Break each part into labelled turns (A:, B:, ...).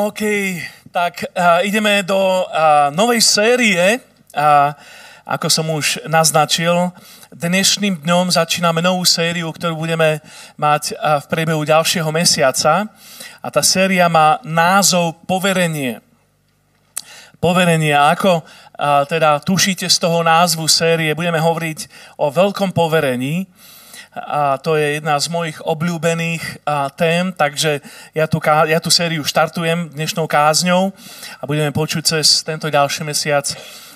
A: OK, tak uh, ideme do uh, novej série. Uh, ako som už naznačil, dnešným dňom začíname novú sériu, ktorú budeme mať v priebehu ďalšieho mesiaca. A tá séria má názov Poverenie. Poverenie. A ako teda tušíte z toho názvu série, budeme hovoriť o veľkom poverení a to je jedna z mojich obľúbených a, tém, takže ja tú, ja tú sériu štartujem dnešnou kázňou a budeme počuť cez tento ďalší mesiac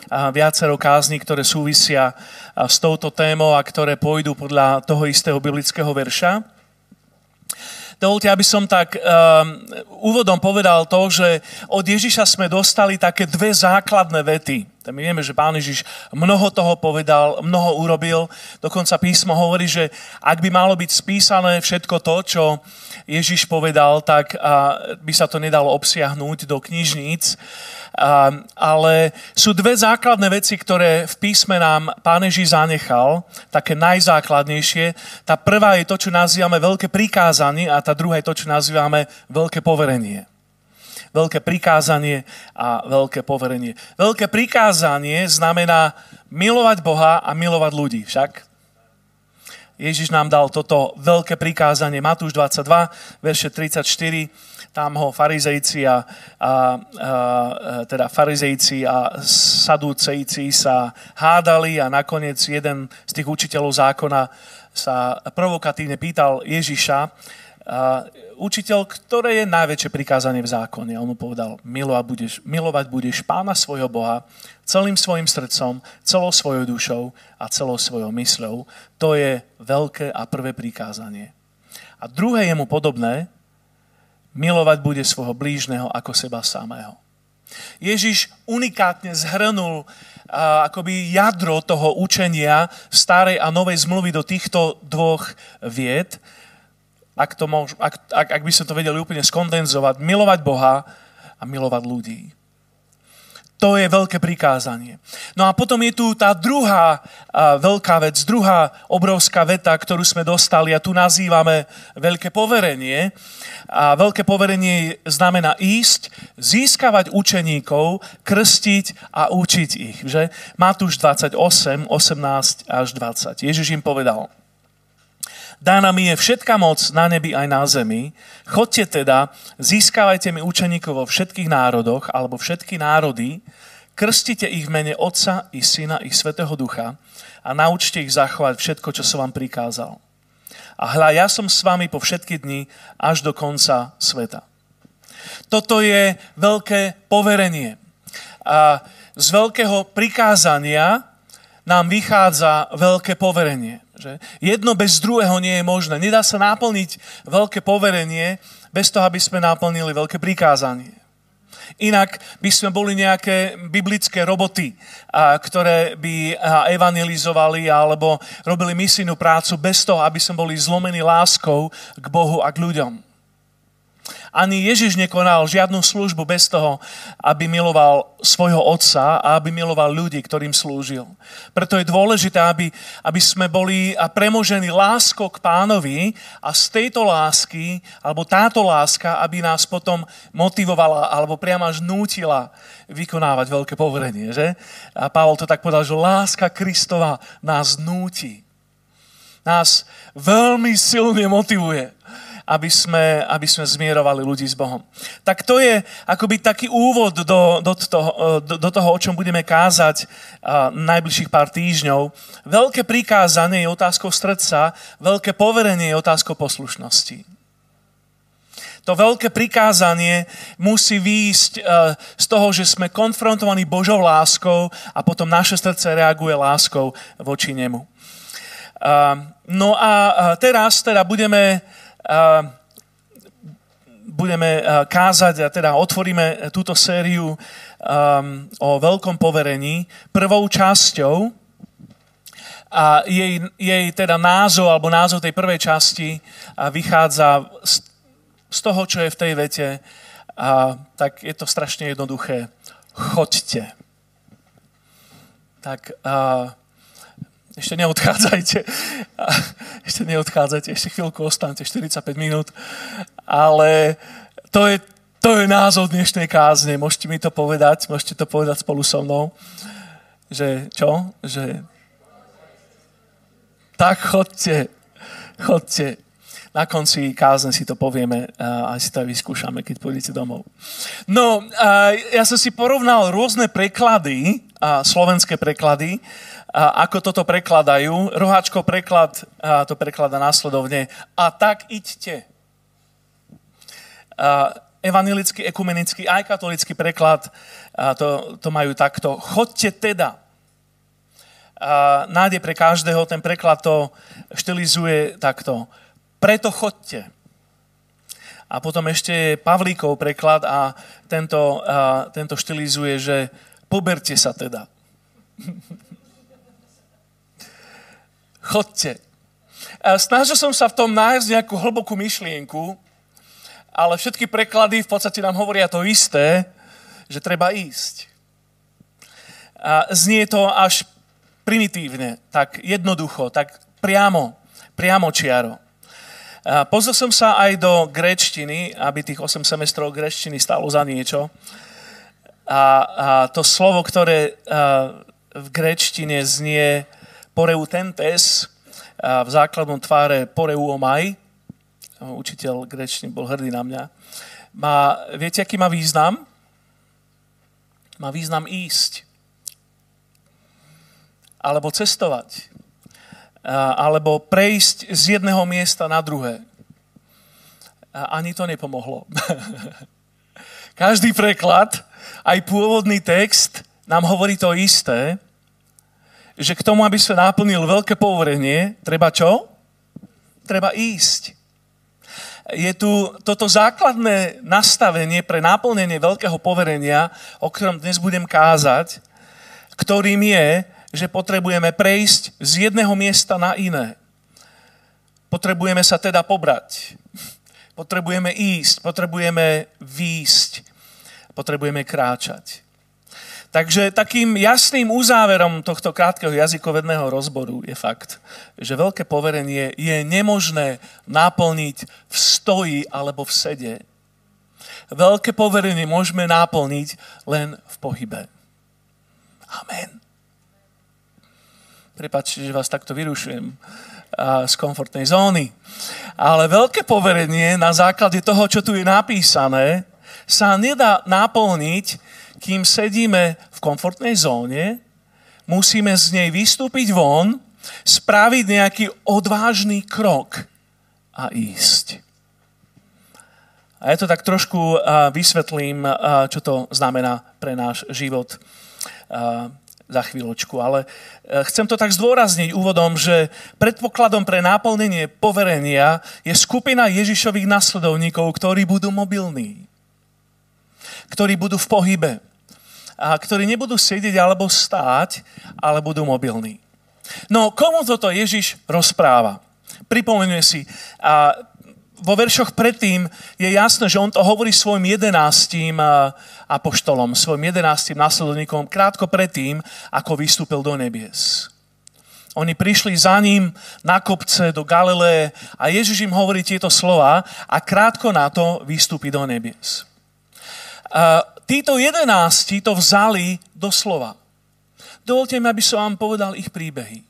A: a viacero kázní, ktoré súvisia s touto témou a ktoré pôjdu podľa toho istého biblického verša. Dovolte, aby som tak um, úvodom povedal to, že od Ježiša sme dostali také dve základné vety my vieme, že Pán Ježiš mnoho toho povedal, mnoho urobil. Dokonca písmo hovorí, že ak by malo byť spísané všetko to, čo Ježiš povedal, tak by sa to nedalo obsiahnuť do knižníc. Ale sú dve základné veci, ktoré v písme nám Pán Ježiš zanechal, také najzákladnejšie. Tá prvá je to, čo nazývame veľké prikázanie a tá druhá je to, čo nazývame veľké poverenie veľké prikázanie a veľké poverenie. Veľké prikázanie znamená milovať Boha a milovať ľudí však. Ježiš nám dal toto veľké prikázanie. Matúš 22, verše 34 tam ho farizejci a, a, a teda farizejci a sadúcejci sa hádali a nakoniec jeden z tých učiteľov zákona sa provokatívne pýtal Ježiša, a učiteľ, ktoré je najväčšie prikázanie v zákone. A on mu povedal, milovať budeš, milovať budeš pána svojho Boha celým svojim srdcom, celou svojou dušou a celou svojou mysľou. To je veľké a prvé prikázanie. A druhé je mu podobné, milovať bude svojho blížneho ako seba samého. Ježiš unikátne zhrnul a, akoby jadro toho učenia starej a novej zmluvy do týchto dvoch vied ak, to môž, ak, ak, ak by sme to vedeli úplne skondenzovať, milovať Boha a milovať ľudí. To je veľké prikázanie. No a potom je tu tá druhá a, veľká vec, druhá obrovská veta, ktorú sme dostali a tu nazývame veľké poverenie. A veľké poverenie znamená ísť, získavať učeníkov, krstiť a učiť ich. Že? Matúš 28, 18 až 20. Ježiš im povedal – Dána mi je všetka moc na nebi aj na zemi. Chodte teda, získavajte mi učeníkov vo všetkých národoch, alebo všetky národy, krstite ich v mene Otca i Syna i Svetého Ducha a naučte ich zachovať všetko, čo som vám prikázal. A hľa, ja som s vami po všetky dni až do konca sveta. Toto je veľké poverenie. A z veľkého prikázania nám vychádza veľké poverenie. Že? Jedno bez druhého nie je možné. Nedá sa naplniť veľké poverenie bez toho, aby sme naplnili veľké prikázanie. Inak by sme boli nejaké biblické roboty, ktoré by evangelizovali alebo robili misijnú prácu bez toho, aby sme boli zlomení láskou k Bohu a k ľuďom. Ani Ježiš nekonal žiadnu službu bez toho, aby miloval svojho otca a aby miloval ľudí, ktorým slúžil. Preto je dôležité, aby, aby sme boli premožení láskou k pánovi a z tejto lásky, alebo táto láska, aby nás potom motivovala alebo priamo až nútila vykonávať veľké poverenie. Že? A Pavol to tak povedal, že láska Kristova nás núti. Nás veľmi silne motivuje aby sme, aby sme zmierovali ľudí s Bohom. Tak to je akoby taký úvod do, do, toho, do, do toho, o čom budeme kázať uh, najbližších pár týždňov. Veľké prikázanie je otázkou srdca, veľké poverenie je otázkou poslušnosti. To veľké prikázanie musí výjsť uh, z toho, že sme konfrontovaní Božou láskou a potom naše srdce reaguje láskou voči nemu. No a teraz teda budeme budeme kázať a teda otvoríme túto sériu o veľkom poverení. Prvou časťou a jej, jej teda názov alebo názov tej prvej časti vychádza z, z toho, čo je v tej vete. A, tak je to strašne jednoduché. Choďte. Tak a, ešte neodchádzajte. Ešte neodchádzajte, ešte chvíľku ostante, 45 minút. Ale to je To je názov dnešnej kázne. Môžete mi to povedať, môžete to povedať spolu so mnou. Že čo? Že tak chodte, chodte. Na konci kázne si to povieme a si to aj vyskúšame, keď pôjdete domov. No, ja som si porovnal rôzne preklady, slovenské preklady, ako toto prekladajú. Roháčko preklad to preklada následovne. A tak iďte. Evanilický, ekumenický, aj katolický preklad to, to majú takto. Chodte teda nádej pre každého, ten preklad to štilizuje takto. Preto chodte. A potom ešte je Pavlíkov preklad a tento, a tento štilizuje, že poberte sa teda. Chodte. A snažil som sa v tom nájsť nejakú hlbokú myšlienku, ale všetky preklady v podstate nám hovoria to isté, že treba ísť. A znie to až primitívne, tak jednoducho, tak priamo, priamo čiaro. Pozrel som sa aj do gréčtiny, aby tých 8 semestrov gréčtiny stalo za niečo. A, a to slovo, ktoré v gréčtine znie poreutentes, v základnom tváre poreuomai, učiteľ gréčtiny bol hrdý na mňa, má, viete, aký má význam? Má význam ísť alebo cestovať, alebo prejsť z jedného miesta na druhé. Ani to nepomohlo. Každý preklad, aj pôvodný text nám hovorí to isté, že k tomu, aby sa naplnil veľké povorenie, treba čo? Treba ísť. Je tu toto základné nastavenie pre naplnenie veľkého poverenia, o ktorom dnes budem kázať, ktorým je, že potrebujeme prejsť z jedného miesta na iné. Potrebujeme sa teda pobrať. Potrebujeme ísť, potrebujeme výjsť, potrebujeme kráčať. Takže takým jasným uzáverom tohto krátkeho jazykovedného rozboru je fakt, že veľké poverenie je nemožné naplniť v stoji alebo v sede. Veľké poverenie môžeme naplniť len v pohybe. Amen. Prepačte, že vás takto vyrušujem z komfortnej zóny. Ale veľké poverenie na základe toho, čo tu je napísané, sa nedá naplniť, kým sedíme v komfortnej zóne, musíme z nej vystúpiť von, spraviť nejaký odvážny krok a ísť. A ja to tak trošku vysvetlím, čo to znamená pre náš život za chvíľočku, ale e, chcem to tak zdôrazniť úvodom, že predpokladom pre náplnenie poverenia je skupina Ježišových nasledovníkov, ktorí budú mobilní, ktorí budú v pohybe a ktorí nebudú sedieť alebo stáť, ale budú mobilní. No, komu toto Ježiš rozpráva? Pripomenuje si, a vo veršoch predtým je jasné, že on to hovorí svojim jedenáctim apoštolom, svojim jedenáctim následovníkom krátko predtým, ako vystúpil do nebies. Oni prišli za ním na kopce do Galileje a Ježiš im hovorí tieto slova a krátko na to vystúpi do nebies. Títo jedenácti to vzali do slova. Dovolte mi, aby som vám povedal ich príbehy.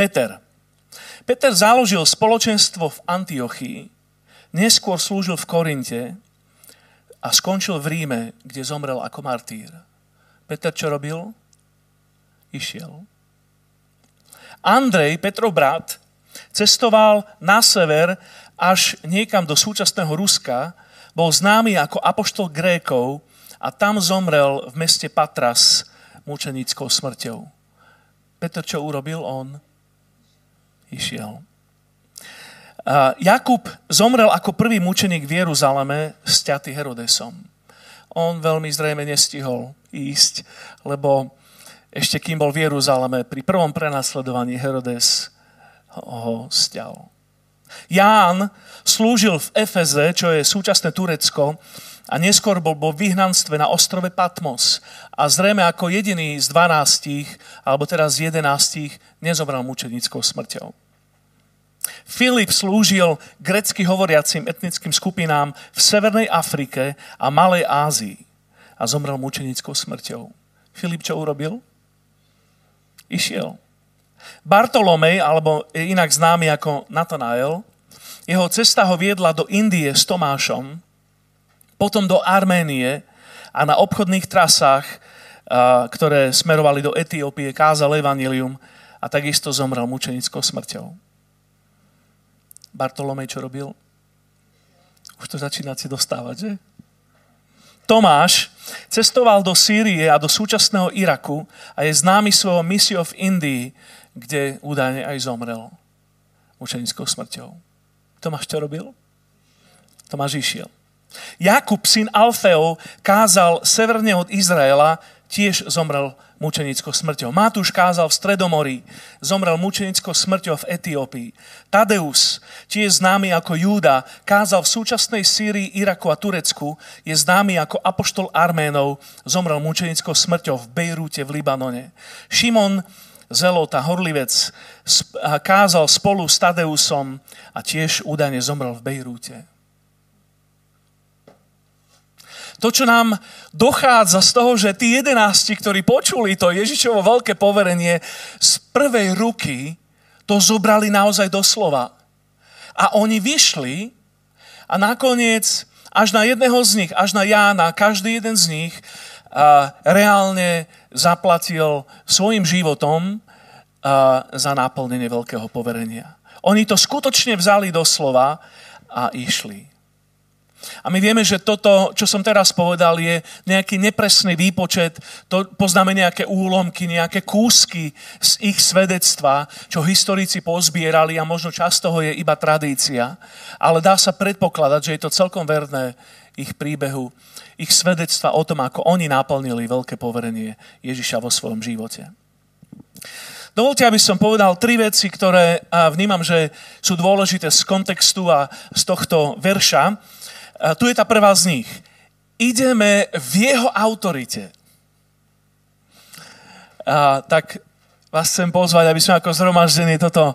A: Peter, Peter založil spoločenstvo v Antiochii, neskôr slúžil v Korinte a skončil v Ríme, kde zomrel ako martýr. Peter čo robil? Išiel. Andrej, Petrov brat, cestoval na sever až niekam do súčasného Ruska, bol známy ako apoštol Grékov a tam zomrel v meste Patras mučenickou smrťou. Peter čo urobil on? išiel. Jakub zomrel ako prvý mučeník v Jeruzaleme sťatý Herodesom. On veľmi zrejme nestihol ísť, lebo ešte kým bol v Jeruzaleme, pri prvom prenasledovaní Herodes ho stial. Ján slúžil v Efeze, čo je súčasné Turecko, a neskôr bol vo vyhnanstve na ostrove Patmos. A zrejme ako jediný z dvanástich, alebo teraz z jedenástich, nezobral mučenickou smrťou. Filip slúžil grecky hovoriacim etnickým skupinám v Severnej Afrike a Malej Ázii a zomrel mučenickou smrťou. Filip čo urobil? Išiel. Bartolomej, alebo inak známy ako Natanael, jeho cesta ho viedla do Indie s Tomášom, potom do Arménie a na obchodných trasách, ktoré smerovali do Etiópie, kázal evanilium a takisto zomrel mučenickou smrťou. Bartolomej čo robil? Už to začínate dostávať, že? Tomáš cestoval do Sýrie a do súčasného Iraku a je známy svojou misiou v Indii, kde údajne aj zomrel mučenickou smrťou. Tomáš čo robil? Tomáš išiel. Jakub, syn Alfeo, kázal severne od Izraela, tiež zomrel mučenickou smrťou. Matúš kázal v Stredomorí, zomrel mučenickou smrťou v Etiópii. Tadeus, tiež známy ako Júda, kázal v súčasnej Sýrii, Iraku a Turecku, je známy ako apoštol Arménov, zomrel mučenickou smrťou v Bejrúte v Libanone. Šimon Zelota, horlivec, kázal spolu s Tadeusom a tiež údajne zomrel v Bejrúte. To, čo nám dochádza z toho, že tí jedenácti, ktorí počuli to Ježišovo veľké poverenie z prvej ruky, to zobrali naozaj doslova. A oni vyšli a nakoniec až na jedného z nich, až na Jána, každý jeden z nich a reálne zaplatil svojim životom za náplnenie veľkého poverenia. Oni to skutočne vzali do slova a išli. A my vieme, že toto, čo som teraz povedal, je nejaký nepresný výpočet, to poznáme nejaké úlomky, nejaké kúsky z ich svedectva, čo historici pozbierali a možno časť toho je iba tradícia. Ale dá sa predpokladať, že je to celkom verné ich príbehu, ich svedectva o tom, ako oni naplnili veľké poverenie Ježiša vo svojom živote. Dovolte, aby som povedal tri veci, ktoré vnímam, že sú dôležité z kontextu a z tohto verša. Tu je tá prvá z nich. Ideme v jeho autorite. A, tak vás chcem pozvať, aby sme ako zhromaždení toto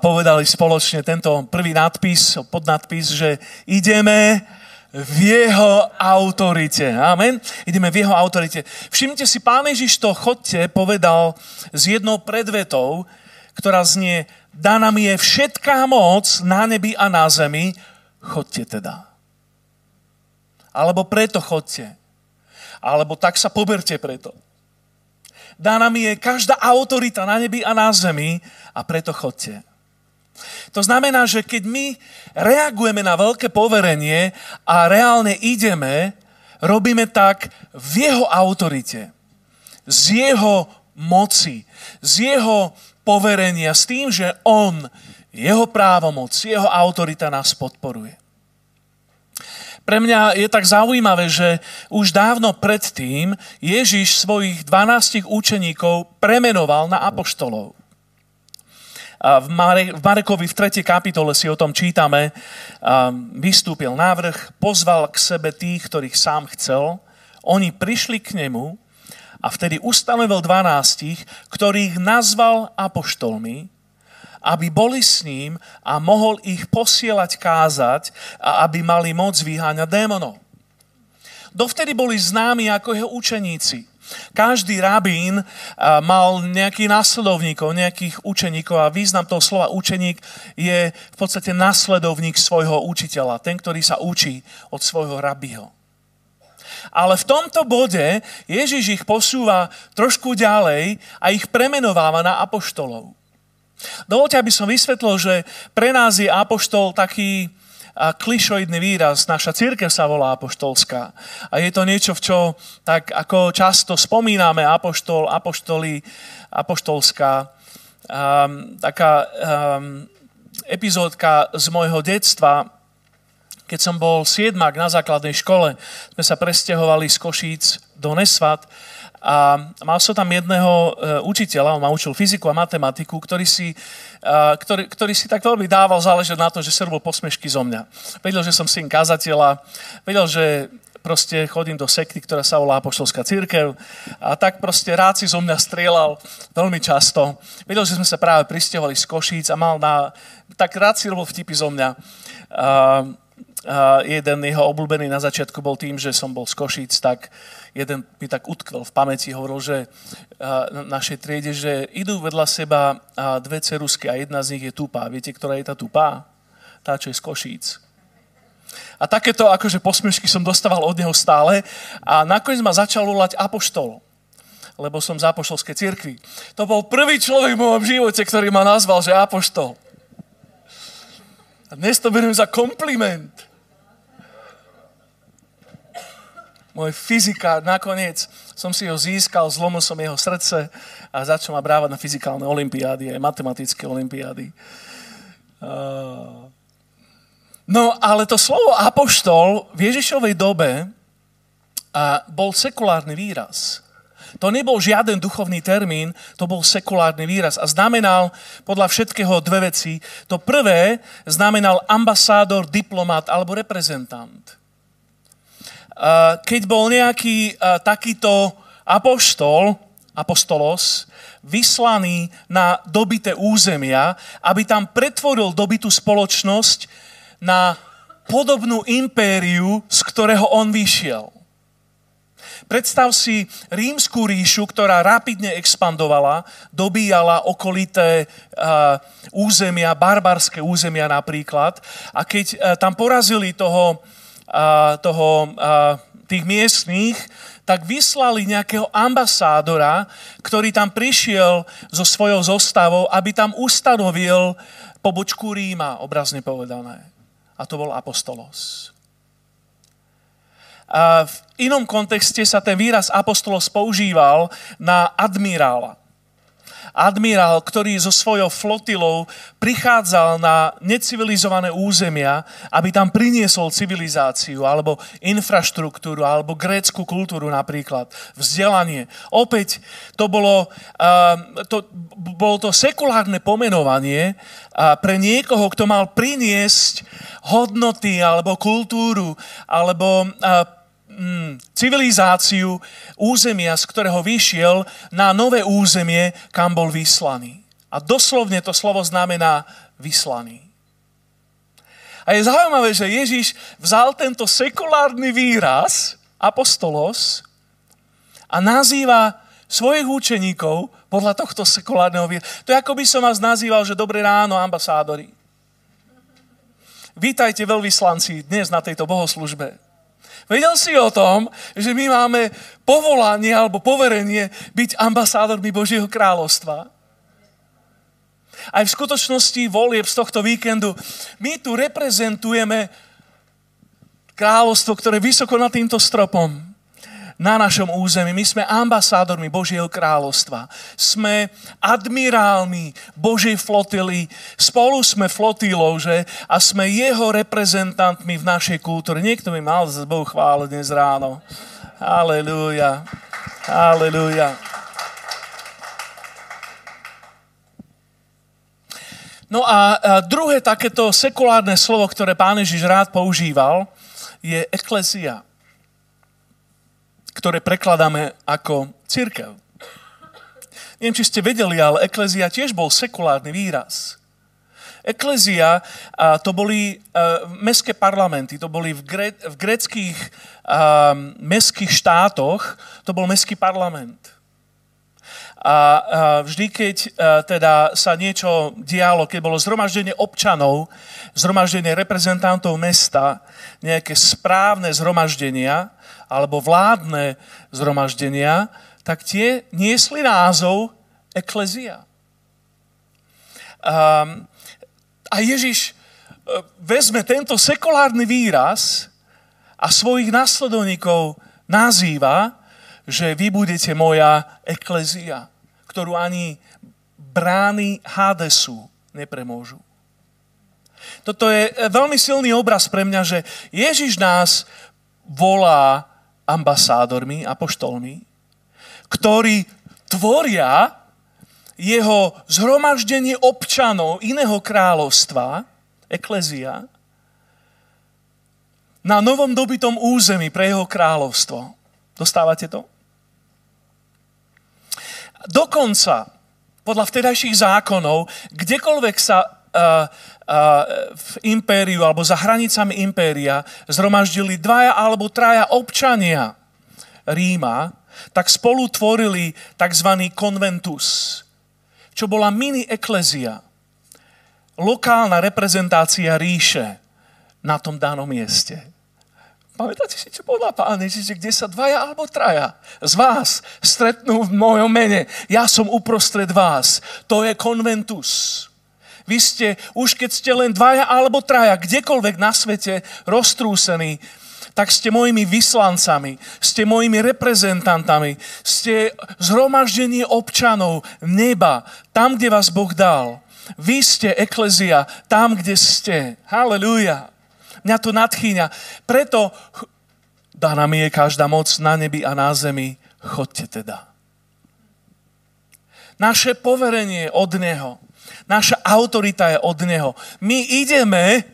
A: povedali spoločne, tento prvý nadpis, podnadpis, že ideme v jeho autorite. Amen. Ideme v jeho autorite. Všimnite si, pán Ježiš to chodte povedal s jednou predvetou, ktorá znie, daná mi je všetká moc na nebi a na zemi, chodte teda. Alebo preto chodte. Alebo tak sa poberte preto. Dána mi je každá autorita na nebi a na zemi a preto chodte. To znamená, že keď my reagujeme na veľké poverenie a reálne ideme, robíme tak v jeho autorite, z jeho moci, z jeho poverenia, s tým, že on, jeho právomoc, jeho autorita nás podporuje. Pre mňa je tak zaujímavé, že už dávno predtým Ježiš svojich 12 učeníkov premenoval na apoštolov. V, Mare, v Marekovi v 3. kapitole si o tom čítame, vystúpil návrh, pozval k sebe tých, ktorých sám chcel, oni prišli k nemu a vtedy ustanovil 12, ktorých nazval apoštolmi, aby boli s ním a mohol ich posielať kázať a aby mali moc vyháňať démonov. Dovtedy boli známi ako jeho učeníci. Každý rabín mal nejakých následovníkov, nejakých učeníkov a význam toho slova učeník je v podstate následovník svojho učiteľa, ten, ktorý sa učí od svojho rabiho. Ale v tomto bode Ježiš ich posúva trošku ďalej a ich premenováva na apoštolov. Dovolte, aby som vysvetlil, že pre nás je apoštol taký klišoidný výraz. Naša církev sa volá apoštolská. A je to niečo, v čo tak ako často spomíname apoštol, apoštoli, apoštolská. Um, taká um, epizódka z môjho detstva, keď som bol siedmak na základnej škole, sme sa presťahovali z Košíc do Nesvat a mal som tam jedného e, učiteľa, on ma učil fyziku a matematiku, ktorý si, ktorý, ktorý si tak veľmi dával záležať na to, že sa robil posmešky zo mňa. Vedel, že som syn kazateľa, vedel, že proste chodím do sekty, ktorá sa volá Apoštolská církev a tak proste rád si zo mňa strieľal veľmi často. Vedel, že sme sa práve pristiovali z Košíc a mal na tak rád si robil vtipy zo mňa. Uh, uh, jeden jeho obľúbený na začiatku bol tým, že som bol z Košíc, tak jeden mi tak utkvel v pamäti, hovoril, že uh, našej triede, že idú vedľa seba uh, dve cerusky a jedna z nich je tupá. Viete, ktorá je tá tupá? Tá, čo je z Košíc. A takéto akože posmiešky som dostával od neho stále a nakoniec ma začal volať apoštol lebo som z apoštolskej cirkvi. To bol prvý človek v mojom živote, ktorý ma nazval, že apoštol. A dnes to beriem za kompliment. Môj fyzikár, nakoniec som si ho získal, zlomil som jeho srdce a začal ma brávať na fyzikálne olimpiády, aj matematické olimpiády. No, ale to slovo apoštol v Ježišovej dobe bol sekulárny výraz. To nebol žiaden duchovný termín, to bol sekulárny výraz a znamenal podľa všetkého dve veci. To prvé znamenal ambasádor, diplomat alebo reprezentant. Keď bol nejaký takýto apoštol, apostolos, vyslaný na dobité územia, aby tam pretvoril dobitú spoločnosť na podobnú impériu, z ktorého on vyšiel. Predstav si rímskú ríšu, ktorá rapidne expandovala, dobíjala okolité uh, územia, barbarské územia napríklad. A keď uh, tam porazili toho, toho tých miestných, tak vyslali nejakého ambasádora, ktorý tam prišiel so svojou zostavou, aby tam ustanovil pobočku Ríma, obrazne povedané. A to bol Apostolos. A v inom kontexte sa ten výraz apostolos používal na admirála. Admirál, ktorý so svojou flotilou prichádzal na necivilizované územia, aby tam priniesol civilizáciu, alebo infraštruktúru, alebo grécku kultúru napríklad, vzdelanie. Opäť to bolo, to, bolo to sekulárne pomenovanie pre niekoho, kto mal priniesť hodnoty, alebo kultúru, alebo mm, civilizáciu územia, z ktorého vyšiel, na nové územie, kam bol vyslaný. A doslovne to slovo znamená vyslaný. A je zaujímavé, že Ježiš vzal tento sekulárny výraz, apostolos, a nazýva svojich učeníkov podľa tohto sekulárneho výrazu. To je ako by som vás nazýval, že dobré ráno, ambasádori. Vítajte veľvyslanci dnes na tejto bohoslužbe. Vedel si o tom, že my máme povolanie alebo poverenie byť ambasádormi Božieho kráľovstva? Aj v skutočnosti volieb z tohto víkendu my tu reprezentujeme kráľovstvo, ktoré je vysoko nad týmto stropom na našom území. My sme ambasádormi Božieho kráľovstva. Sme admirálmi Božej flotily. Spolu sme flotilou, že? A sme jeho reprezentantmi v našej kultúre. Niekto mi mal za Bohu chvále dnes ráno. Halelúja. Halelúja. No a druhé takéto sekulárne slovo, ktoré pán Ježiš rád používal, je eklesia ktoré prekladáme ako církev. Neviem, či ste vedeli, ale eklezia tiež bol sekulárny výraz. Eklezia to boli mestské parlamenty, to boli v, gre, v greckých mestských štátoch, to bol mestský parlament. A vždy, keď teda sa niečo dialo, keď bolo zhromaždenie občanov, zhromaždenie reprezentantov mesta, nejaké správne zhromaždenia, alebo vládne zhromaždenia, tak tie niesli názov eklezia. Um, a Ježiš e, vezme tento sekulárny výraz a svojich následovníkov nazýva, že vy budete moja eklezia, ktorú ani brány Hadesu nepremôžu. Toto je veľmi silný obraz pre mňa, že Ježiš nás volá ambasádormi, apoštolmi, ktorí tvoria jeho zhromaždenie občanov iného kráľovstva, eklezia, na novom dobitom území pre jeho kráľovstvo. Dostávate to? Dokonca, podľa vtedajších zákonov, kdekoľvek sa v impériu alebo za hranicami impéria zhromaždili dvaja alebo traja občania Ríma, tak spolu tvorili tzv. konventus, čo bola mini eklezia, lokálna reprezentácia ríše na tom danom mieste. Pamätáte si, čo povedal pán Ježiš, že kde sa dvaja alebo traja z vás stretnú v mojom mene. Ja som uprostred vás. To je konventus. Vy ste, už keď ste len dvaja alebo traja, kdekoľvek na svete roztrúsení, tak ste mojimi vyslancami, ste mojimi reprezentantami, ste zhromaždenie občanov neba, tam, kde vás Boh dal. Vy ste eklezia tam, kde ste. Halelúja. Mňa to nadchýňa. Preto daná mi je každá moc na nebi a na zemi. Chodte teda. Naše poverenie od Neho. Naša autorita je od Neho. My ideme,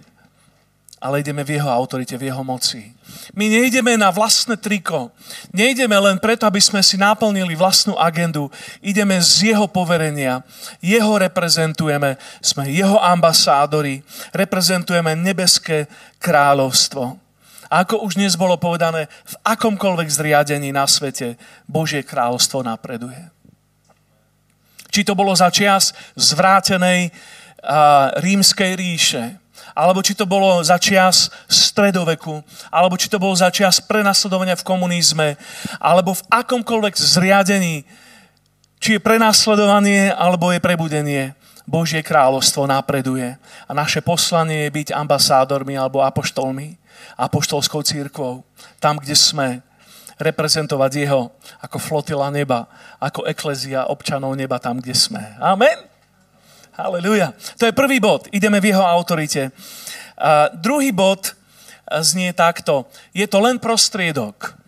A: ale ideme v Jeho autorite, v Jeho moci. My nejdeme na vlastné triko. Nejdeme len preto, aby sme si naplnili vlastnú agendu. Ideme z Jeho poverenia. Jeho reprezentujeme. Sme Jeho ambasádori. Reprezentujeme nebeské kráľovstvo. A ako už dnes bolo povedané, v akomkoľvek zriadení na svete Božie kráľovstvo napreduje. Či to bolo za čias zvrátenej uh, rímskej ríše, alebo či to bolo za čias stredoveku, alebo či to bolo za čias prenasledovania v komunizme, alebo v akomkoľvek zriadení, či je prenasledovanie, alebo je prebudenie. Božie kráľovstvo napreduje. A naše poslanie je byť ambasádormi alebo apoštolmi, apoštolskou církvou. Tam, kde sme, reprezentovať Jeho ako flotila neba, ako eklezia občanov neba tam, kde sme. Amen. Halleluja. To je prvý bod. Ideme v jeho autorite. A druhý bod znie takto. Je to len prostriedok.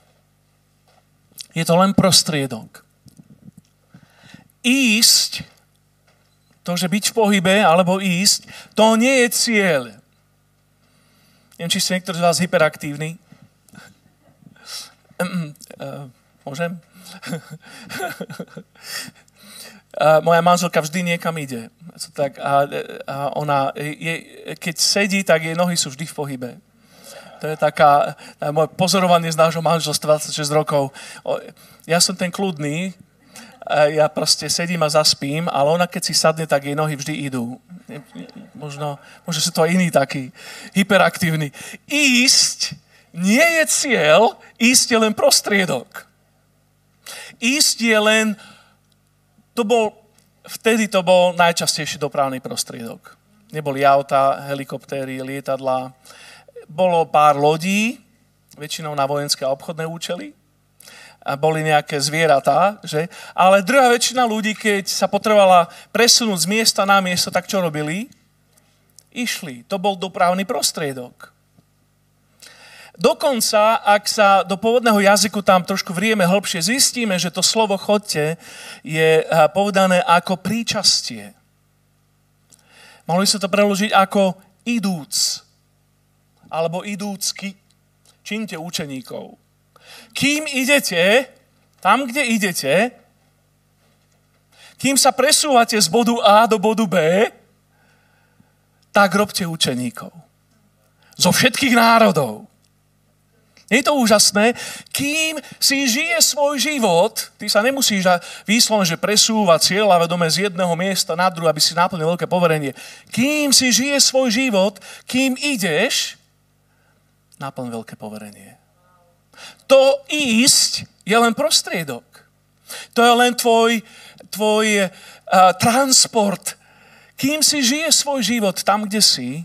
A: Je to len prostriedok. Ísť, to, že byť v pohybe alebo ísť, to nie je cieľ. Neviem, či ste niektorí z vás hyperaktívni. Môžem? moja manželka vždy niekam ide. Tak, a, a ona, je, keď sedí, tak jej nohy sú vždy v pohybe. To je taká, moje pozorovanie z nášho manželstva 26 rokov. Ja som ten kľudný, ja proste sedím a zaspím, ale ona keď si sadne, tak jej nohy vždy idú. Možno, možno sú to iní takí, hyperaktívni. Ísť nie je cieľ, ísť je len prostriedok. Ísť je len to bol, vtedy to bol najčastejší dopravný prostriedok. Neboli auta, helikoptéry, lietadla. Bolo pár lodí, väčšinou na vojenské a obchodné účely. A boli nejaké zvieratá, že? Ale druhá väčšina ľudí, keď sa potrebovala presunúť z miesta na miesto, tak čo robili? Išli. To bol dopravný prostriedok. Dokonca, ak sa do pôvodného jazyku tam trošku vrieme hĺbšie, zistíme, že to slovo chodte je eh, povedané ako príčastie. Mohli sa to preložiť ako idúc, alebo idúcky. Čínte učeníkov. Kým idete, tam, kde idete, kým sa presúvate z bodu A do bodu B, tak robte učeníkov. Zo všetkých národov. Nie je to úžasné? Kým si žije svoj život, ty sa nemusíš výslovne, že presúvať cieľa vedome z jedného miesta na druhé, aby si naplnil veľké poverenie. Kým si žije svoj život, kým ideš, naplň veľké poverenie. To ísť je len prostriedok. To je len tvoj, tvoj uh, transport. Kým si žije svoj život tam, kde si,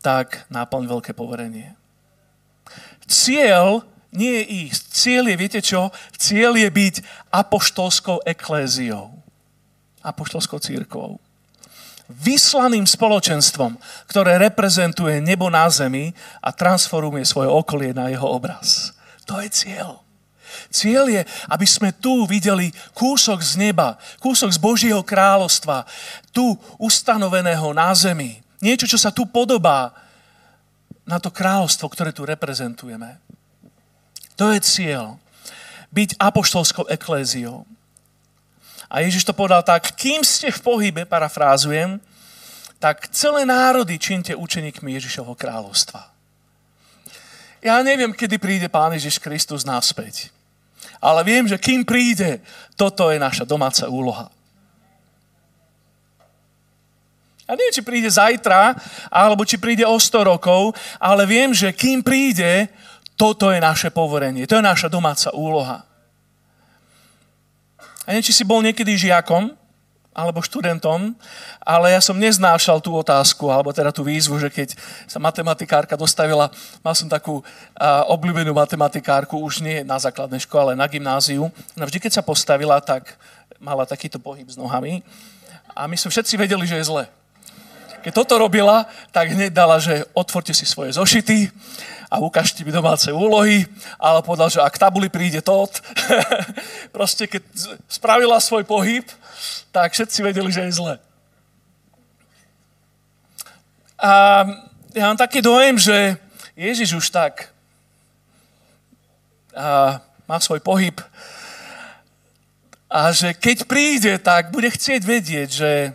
A: tak naplň veľké poverenie. Cieľ nie je ísť. Cieľ je, viete čo? Cieľ je byť apoštolskou ekléziou. Apoštolskou církvou. Vyslaným spoločenstvom, ktoré reprezentuje nebo na zemi a transformuje svoje okolie na jeho obraz. To je cieľ. Cieľ je, aby sme tu videli kúsok z neba, kúsok z Božieho kráľovstva, tu ustanoveného na zemi. Niečo, čo sa tu podobá na to kráľovstvo, ktoré tu reprezentujeme. To je cieľ. Byť apoštolskou ekléziou. A Ježiš to povedal tak, kým ste v pohybe, parafrázujem, tak celé národy činte učeníkmi Ježišovho kráľovstva. Ja neviem, kedy príde Pán Ježiš Kristus naspäť. Ale viem, že kým príde, toto je naša domáca úloha. Ja neviem, či príde zajtra, alebo či príde o 100 rokov, ale viem, že kým príde, toto je naše povorenie. To je naša domáca úloha. A neviem, či si bol niekedy žiakom, alebo študentom, ale ja som neznášal tú otázku, alebo teda tú výzvu, že keď sa matematikárka dostavila, mal som takú uh, obľúbenú matematikárku, už nie na základnej škole, ale na gymnáziu. No vždy, keď sa postavila, tak mala takýto pohyb s nohami. A my sme všetci vedeli, že je zle. Keď toto robila, tak hneď dala, že otvorte si svoje zošity a ukážte mi domáce úlohy, ale povedal, že ak tabuli príde tot, proste keď spravila svoj pohyb, tak všetci vedeli, že je zle. A ja mám taký dojem, že Ježiš už tak a má svoj pohyb a že keď príde, tak bude chcieť vedieť, že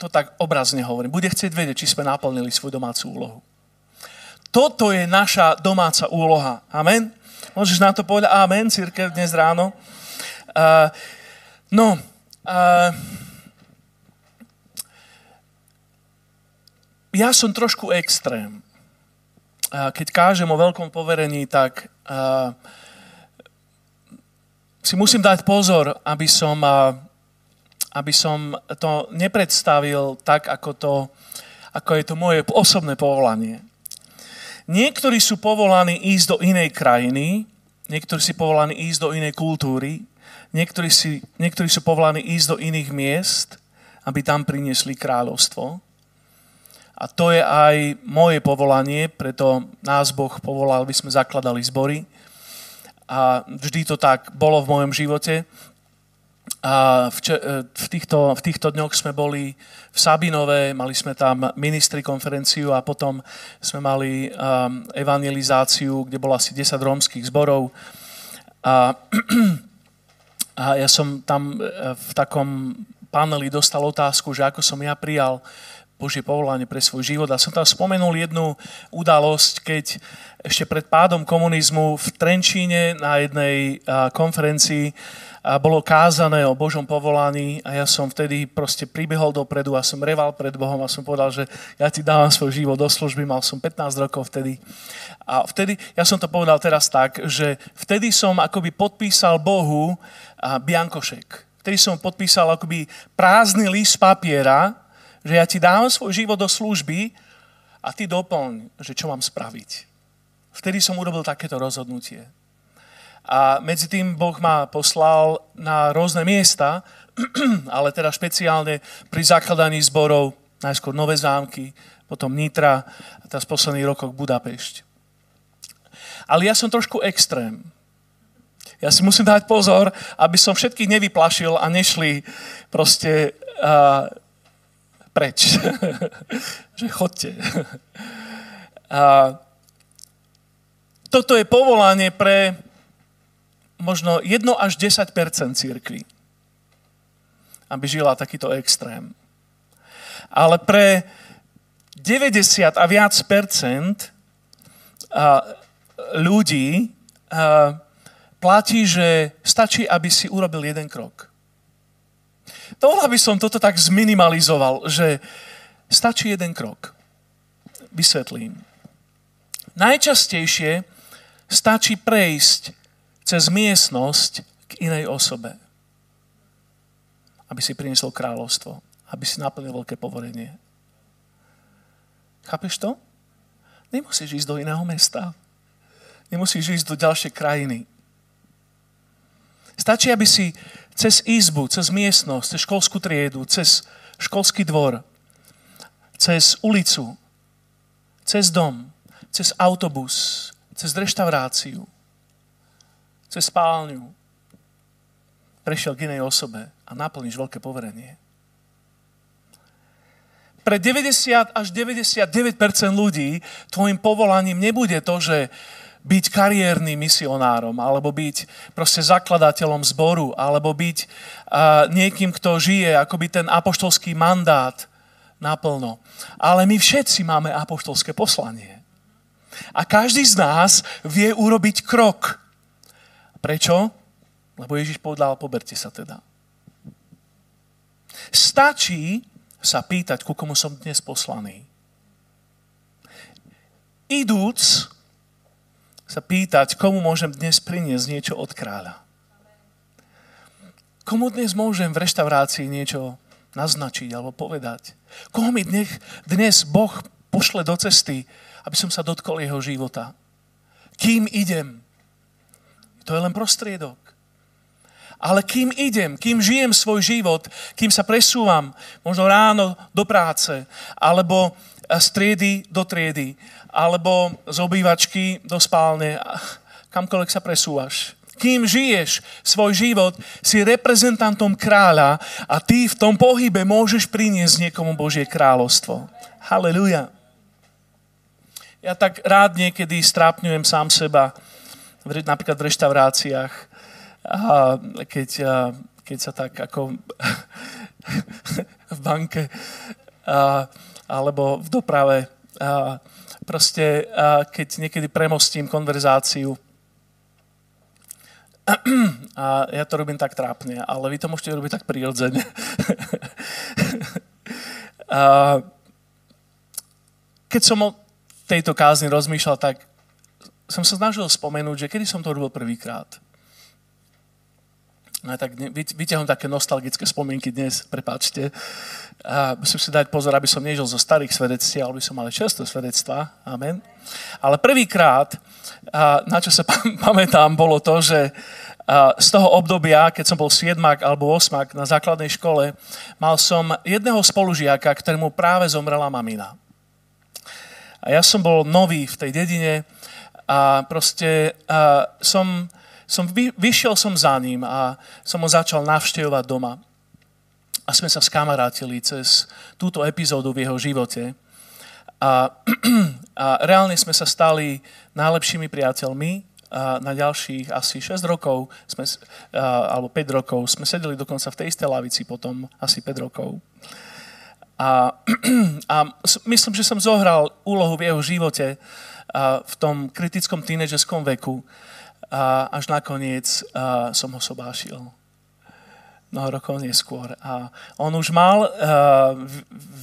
A: to, tak obrazne hovorím, bude chcieť vedieť, či sme naplnili svoju domácu úlohu. Toto je naša domáca úloha. Amen? Môžeš na to povedať amen, církev, dnes ráno? Uh, no, Uh, ja som trošku extrém. Uh, keď kážem o veľkom poverení, tak uh, si musím dať pozor, aby som, uh, aby som to nepredstavil tak, ako, to, ako je to moje osobné povolanie. Niektorí sú povolaní ísť do inej krajiny, niektorí sú povolaní ísť do inej kultúry, Niektorí, si, niektorí sú povolaní ísť do iných miest, aby tam priniesli kráľovstvo. A to je aj moje povolanie, preto nás Boh povolal, aby sme zakladali zbory. A vždy to tak bolo v mojom živote. A v, v, týchto, v týchto dňoch sme boli v Sabinove, mali sme tam ministri konferenciu a potom sme mali um, evangelizáciu, kde bolo asi 10 rómskych zborov. A A ja som tam e, v takom paneli dostal otázku, že ako som ja prijal Božie povolanie pre svoj život. A som tam spomenul jednu udalosť, keď ešte pred pádom komunizmu v Trenčíne na jednej konferencii bolo kázané o Božom povolaní a ja som vtedy proste pribehol dopredu a som reval pred Bohom a som povedal, že ja ti dávam svoj život do služby, mal som 15 rokov vtedy. A vtedy, ja som to povedal teraz tak, že vtedy som akoby podpísal Bohu biankošek. Vtedy som podpísal akoby prázdny list papiera, že ja ti dám svoj život do služby a ty doplň, že čo mám spraviť. Vtedy som urobil takéto rozhodnutie. A medzi tým Boh ma poslal na rôzne miesta, ale teda špeciálne pri zakladaní zborov, najskôr Nové zámky, potom Nitra a teraz v posledných rokoch Budapešť. Ale ja som trošku extrém. Ja si musím dať pozor, aby som všetkých nevyplašil a nešli proste uh, preč. že chodte. uh, toto je povolanie pre možno 1 až 10% církvy, aby žila takýto extrém. Ale pre 90 a viac percent ľudí platí, že stačí, aby si urobil jeden krok. Dovol, aby som toto tak zminimalizoval, že stačí jeden krok. Vysvetlím. Najčastejšie stačí prejsť cez miestnosť k inej osobe, aby si priniesol kráľovstvo, aby si naplnil veľké povorenie. Chápeš to? Nemusíš ísť do iného mesta. Nemusíš ísť do ďalšej krajiny. Stačí, aby si cez izbu, cez miestnosť, cez školskú triedu, cez školský dvor, cez ulicu, cez dom, cez autobus, cez reštauráciu, cez spálňu prešiel k inej osobe a naplníš veľké poverenie. Pre 90 až 99% ľudí tvojim povolaním nebude to, že byť kariérnym misionárom, alebo byť proste zakladateľom zboru, alebo byť uh, niekým, kto žije akoby ten apoštolský mandát naplno. Ale my všetci máme apoštolské poslanie. A každý z nás vie urobiť krok. Prečo? Lebo Ježiš povedal, poberte sa teda. Stačí sa pýtať, ku komu som dnes poslaný. Idúc sa pýtať, komu môžem dnes priniesť niečo od kráľa. Komu dnes môžem v reštaurácii niečo naznačiť alebo povedať? Koho mi dnes, dnes Boh pošle do cesty, aby som sa dotkol jeho života? Kým idem? To je len prostriedok. Ale kým idem, kým žijem svoj život, kým sa presúvam, možno ráno do práce, alebo z triedy do triedy, alebo z obývačky do spálne, kamkoľvek sa presúvaš kým žiješ svoj život, si reprezentantom kráľa a ty v tom pohybe môžeš priniesť niekomu Božie kráľovstvo. Halleluja. Ja tak rád niekedy strápňujem sám seba, napríklad v reštauráciách, a keď, keď sa tak ako v banke alebo v doprave a, proste, keď niekedy premostím konverzáciu a ja to robím tak trápne, ale vy to môžete robiť tak prirodzene. a keď som o tejto kázni rozmýšľal, tak som sa snažil spomenúť, že kedy som to robil prvýkrát. No tak vyťahom také nostalgické spomienky dnes, prepáčte. A musím si dať pozor, aby som nežil zo starých svedectví, ale by som mal často svedectva. Amen. Ale prvýkrát, na čo sa pamätám, bolo to, že z toho obdobia, keď som bol 7 alebo 8 na základnej škole, mal som jedného spolužiaka, ktorému práve zomrela mamina. A ja som bol nový v tej dedine a proste a som som vy, vyšiel som za ním a som ho začal navštevovať doma. A sme sa skamarátili cez túto epizódu v jeho živote. A, a reálne sme sa stali najlepšími priateľmi a na ďalších asi 6 rokov, sme, a, alebo 5 rokov, sme sedeli dokonca v tej istej lavici potom asi 5 rokov. A, a myslím, že som zohral úlohu v jeho živote a, v tom kritickom tínežerskom veku, a až nakoniec a, som ho sobášil. Mnoho rokov neskôr. A on už mal a,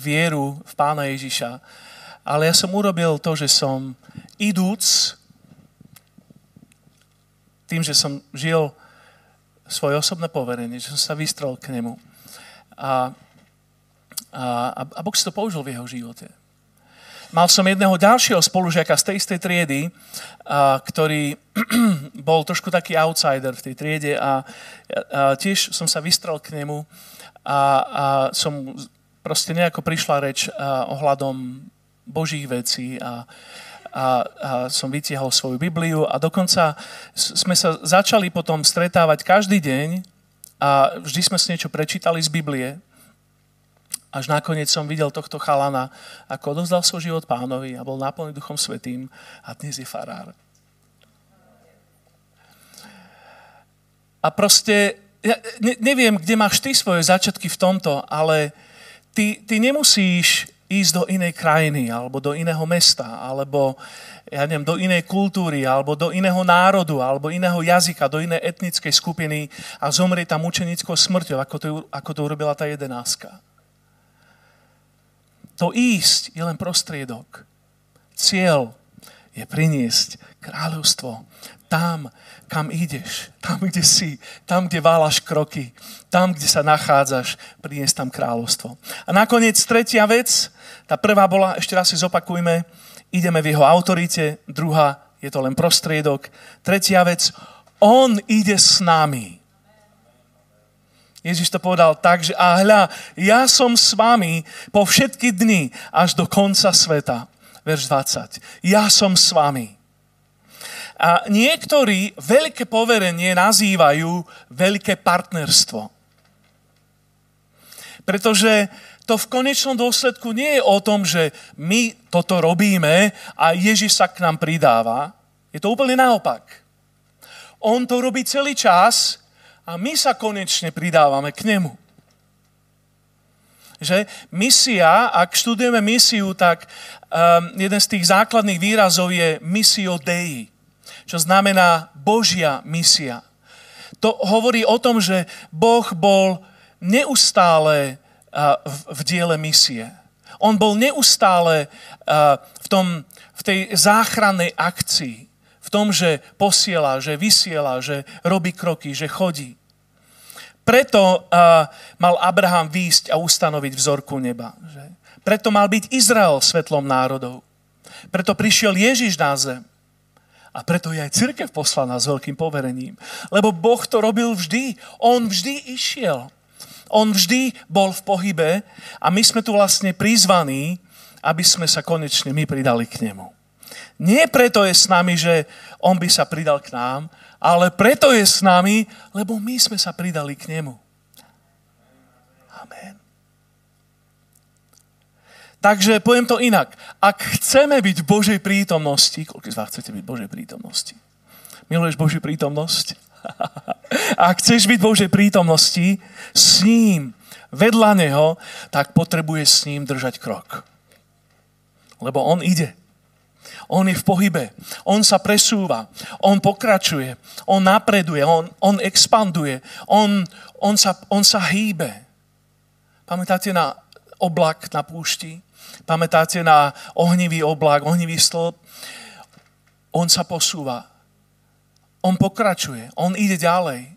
A: vieru v pána Ježiša, ale ja som urobil to, že som idúc tým, že som žil svoje osobné poverenie, že som sa vystrel k nemu. A, a, a Boh si to použil v jeho živote. Mal som jedného ďalšieho spolužiaka z tej istej triedy, a, ktorý bol trošku taký outsider v tej triede a, a tiež som sa vystrel k nemu a, a som proste nejako prišla reč a, ohľadom Božích vecí a, a, a som vytiahol svoju Bibliu a dokonca sme sa začali potom stretávať každý deň a vždy sme si niečo prečítali z Biblie až nakoniec som videl tohto chalana, ako odovzdal svoj život pánovi a bol naplný Duchom Svetým a dnes je farár. A proste, ja ne, neviem, kde máš ty svoje začiatky v tomto, ale ty, ty nemusíš ísť do inej krajiny, alebo do iného mesta, alebo ja neviem, do inej kultúry, alebo do iného národu, alebo iného jazyka, do inej etnickej skupiny a zomrieť tam učenickou smrťou, ako to, ako to urobila tá jedenáska. To ísť je len prostriedok. Cieľ je priniesť kráľovstvo tam, kam ideš, tam, kde si, tam, kde válaš kroky, tam, kde sa nachádzaš, priniesť tam kráľovstvo. A nakoniec tretia vec, tá prvá bola, ešte raz si zopakujme, ideme v jeho autorite, druhá, je to len prostriedok. Tretia vec, on ide s nami. Ježiš to povedal tak, že a hľa, ja som s vami po všetky dny až do konca sveta. Verš 20. Ja som s vami. A niektorí veľké poverenie nazývajú veľké partnerstvo. Pretože to v konečnom dôsledku nie je o tom, že my toto robíme a Ježiš sa k nám pridáva. Je to úplne naopak. On to robí celý čas a my sa konečne pridávame k nemu. Že misia, ak študujeme misiu, tak um, jeden z tých základných výrazov je misio Dei, čo znamená Božia misia. To hovorí o tom, že Boh bol neustále uh, v, v diele misie. On bol neustále uh, v, tom, v tej záchrannej akcii, v tom, že posiela, že vysiela, že robí kroky, že chodí. Preto uh, mal Abraham výjsť a ustanoviť vzorku neba. Že? Preto mal byť Izrael svetlom národov. Preto prišiel Ježiš na zem. A preto je aj církev poslaná s veľkým poverením. Lebo Boh to robil vždy. On vždy išiel. On vždy bol v pohybe a my sme tu vlastne prizvaní, aby sme sa konečne my pridali k nemu. Nie preto je s nami, že on by sa pridal k nám, ale preto je s nami, lebo my sme sa pridali k nemu. Amen. Takže poviem to inak. Ak chceme byť v Božej prítomnosti, koľko z vás chcete byť v Božej prítomnosti? Miluješ Božiu prítomnosť? Ak chceš byť v Božej prítomnosti s ním, vedľa Neho, tak potrebuješ s ním držať krok. Lebo On ide. On je v pohybe. On sa presúva. On pokračuje. On napreduje. On, on expanduje. On, on, sa, on sa hýbe. Pamätáte na oblak na púšti? Pamätáte na ohnivý oblak, ohnivý stĺp? On sa posúva. On pokračuje. On ide ďalej.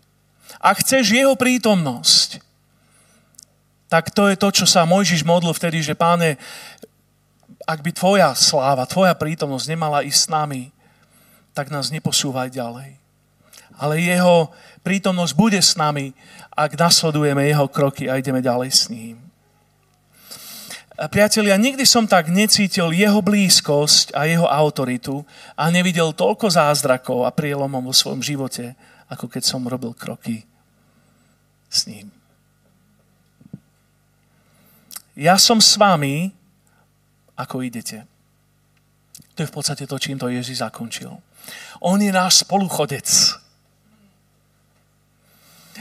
A: Ak chceš jeho prítomnosť, tak to je to, čo sa Mojžiš modlil vtedy, že páne, ak by tvoja sláva, tvoja prítomnosť nemala ísť s nami, tak nás neposúvaj ďalej. Ale jeho prítomnosť bude s nami, ak nasledujeme jeho kroky a ideme ďalej s ním. Priatelia, nikdy som tak necítil jeho blízkosť a jeho autoritu a nevidel toľko zázrakov a prielomov vo svojom živote, ako keď som robil kroky s ním. Ja som s vami ako idete. To je v podstate to, čím to Ježiš zakončil. On je náš spoluchodec.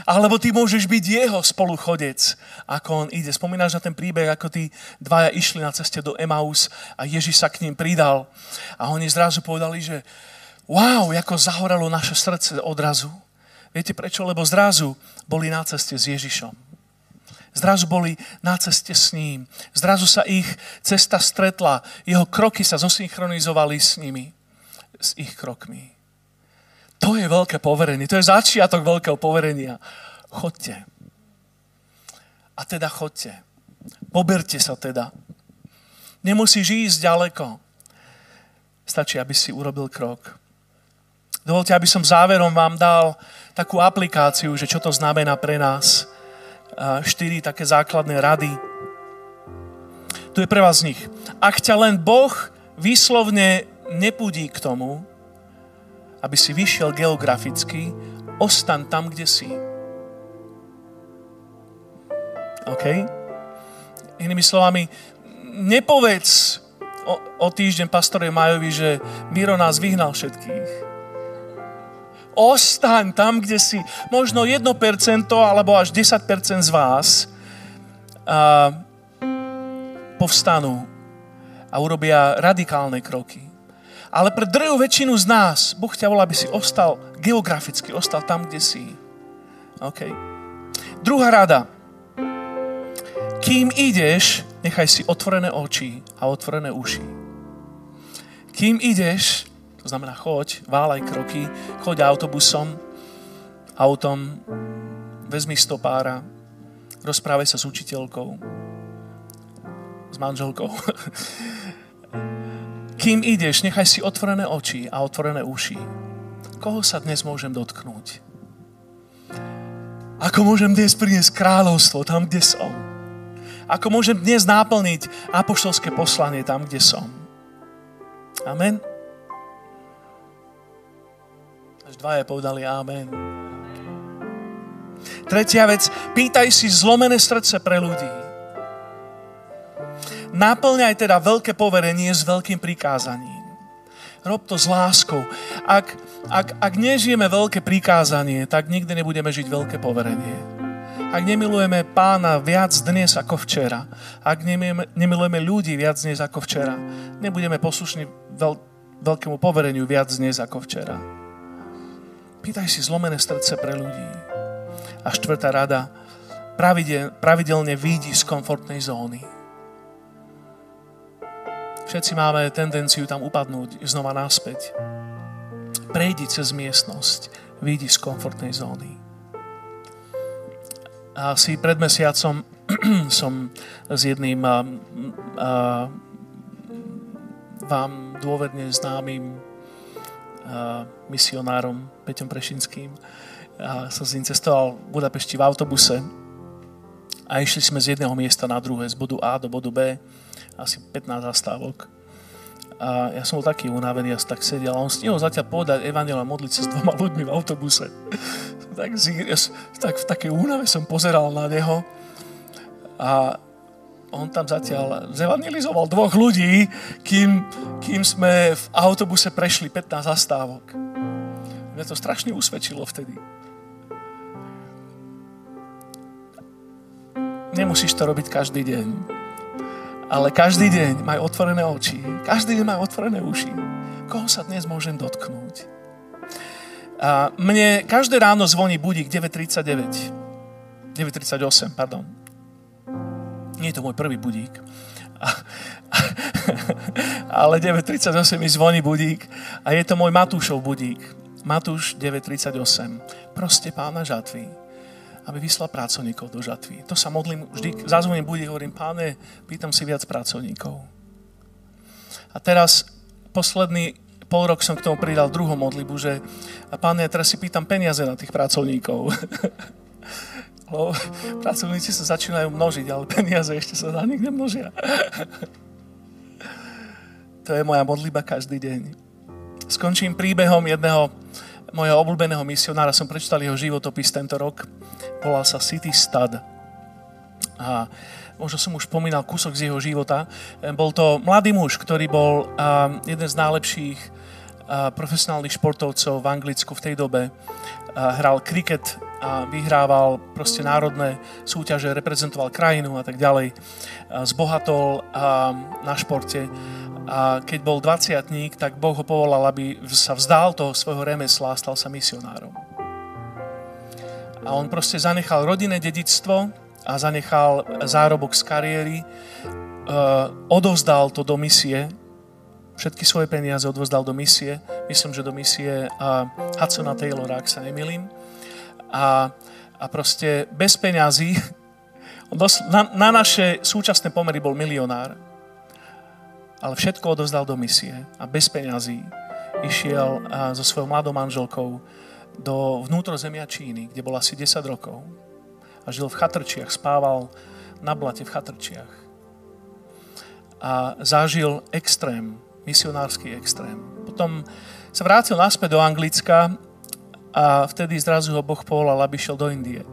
A: Alebo ty môžeš byť jeho spoluchodec, ako on ide. Spomínaš na ten príbeh, ako tí dvaja išli na ceste do Emaus a Ježiš sa k ním pridal. A oni zrazu povedali, že wow, ako zahoralo naše srdce odrazu. Viete prečo? Lebo zrazu boli na ceste s Ježišom. Zrazu boli na ceste s ním. Zrazu sa ich cesta stretla. Jeho kroky sa zosynchronizovali s nimi. S ich krokmi. To je veľké poverenie. To je začiatok veľkého poverenia. Chodte. A teda chodte. Poberte sa teda. Nemusíš ísť ďaleko. Stačí, aby si urobil krok. Dovolte, aby som záverom vám dal takú aplikáciu, že čo to znamená pre nás štyri také základné rady. Tu je pre vás z nich. Ak ťa len Boh výslovne nepudí k tomu, aby si vyšiel geograficky, ostan tam, kde si. OK? Inými slovami, nepovedz o, o týždeň pastore Majovi, že Miro nás vyhnal všetkých Ostaň tam, kde si. Možno 1% alebo až 10% z vás a, povstanú a urobia radikálne kroky. Ale pre drvú väčšinu z nás Boh ťa volá, aby si ostal geograficky, ostal tam, kde si. OK. Druhá rada. Kým ideš, nechaj si otvorené oči a otvorené uši. Kým ideš, to znamená, choď, válaj kroky, choď autobusom, autom, vezmi stopára, rozprávaj sa s učiteľkou, s manželkou. Kým ideš, nechaj si otvorené oči a otvorené uši. Koho sa dnes môžem dotknúť? Ako môžem dnes priniesť kráľovstvo tam, kde som? Ako môžem dnes náplniť apoštolské poslanie tam, kde som? Amen. Dvaja povedali Amen. Tretia vec, pýtaj si zlomené srdce pre ľudí. Naplňaj teda veľké poverenie s veľkým prikázaním. Rob to s láskou. Ak, ak, ak nežijeme veľké prikázanie, tak nikdy nebudeme žiť veľké poverenie. Ak nemilujeme pána viac dnes ako včera, ak nemilujeme ľudí viac dnes ako včera, nebudeme poslušní veľ, veľkému povereniu viac dnes ako včera. Pýtaj si zlomené srdce pre ľudí. A štvrtá rada, pravidel, pravidelne výjdi z komfortnej zóny. Všetci máme tendenciu tam upadnúť znova naspäť. Prejdi cez miestnosť, výjdi z komfortnej zóny. Asi pred mesiacom som s jedným a, a, vám dôvedne známym a, misionárom Peťom Prešinským a som s ním cestoval v Budapešti v autobuse a išli sme z jedného miesta na druhé, z bodu A do bodu B, asi 15 zastávok. A ja som bol taký unavený, ja som tak sedel a on stihol zatiaľ povedať Evangela modliť sa s dvoma ľuďmi v autobuse. tak, tak v takej únave som pozeral na neho a on tam zatiaľ zevangelizoval dvoch ľudí, kým, kým sme v autobuse prešli 15 zastávok. Mňa to strašne usvedčilo vtedy. Nemusíš to robiť každý deň ale každý deň maj otvorené oči. Každý deň maj otvorené uši. Koho sa dnes môžem dotknúť? A mne každé ráno zvoní budík 9.39. 9.38, pardon. Nie je to môj prvý budík. ale 9.38 mi zvoní budík a je to môj Matúšov budík. Matúš 9.38. Proste pána žatvy aby vyslal pracovníkov do žatvy. To sa modlím, vždy zazvoním bude, hovorím, páne, pýtam si viac pracovníkov. A teraz posledný pol rok som k tomu pridal druhú modlibu, že a páne, ja teraz si pýtam peniaze na tých pracovníkov. Lebo pracovníci sa začínajú množiť, ale peniaze ešte sa na nich nemnožia. to je moja modliba každý deň. Skončím príbehom jedného mojho obľúbeného misionára. Som prečítal jeho životopis tento rok volal sa City Stud. A možno som už spomínal kúsok z jeho života. Bol to mladý muž, ktorý bol jeden z najlepších profesionálnych športovcov v Anglicku v tej dobe. Hral kriket a vyhrával proste národné súťaže, reprezentoval krajinu a tak ďalej. Zbohatol na športe a keď bol 20 tak Boh ho povolal, aby sa vzdal toho svojho remesla a stal sa misionárom a on proste zanechal rodinné dedictvo a zanechal zárobok z kariéry, odovzdal to do misie, všetky svoje peniaze odovzdal do misie, myslím, že do misie uh, Hudsona Taylora, ak sa nemilím. A, a proste bez peňazí, na, na naše súčasné pomery bol milionár, ale všetko odovzdal do misie a bez peňazí išiel so svojou mladou manželkou do vnútrozemia Číny, kde bol asi 10 rokov a žil v chatrčiach, spával na blate v chatrčiach. A zažil extrém, misionársky extrém. Potom sa vrátil naspäť do Anglicka a vtedy zrazu ho Boh povolal, aby šiel do Indie.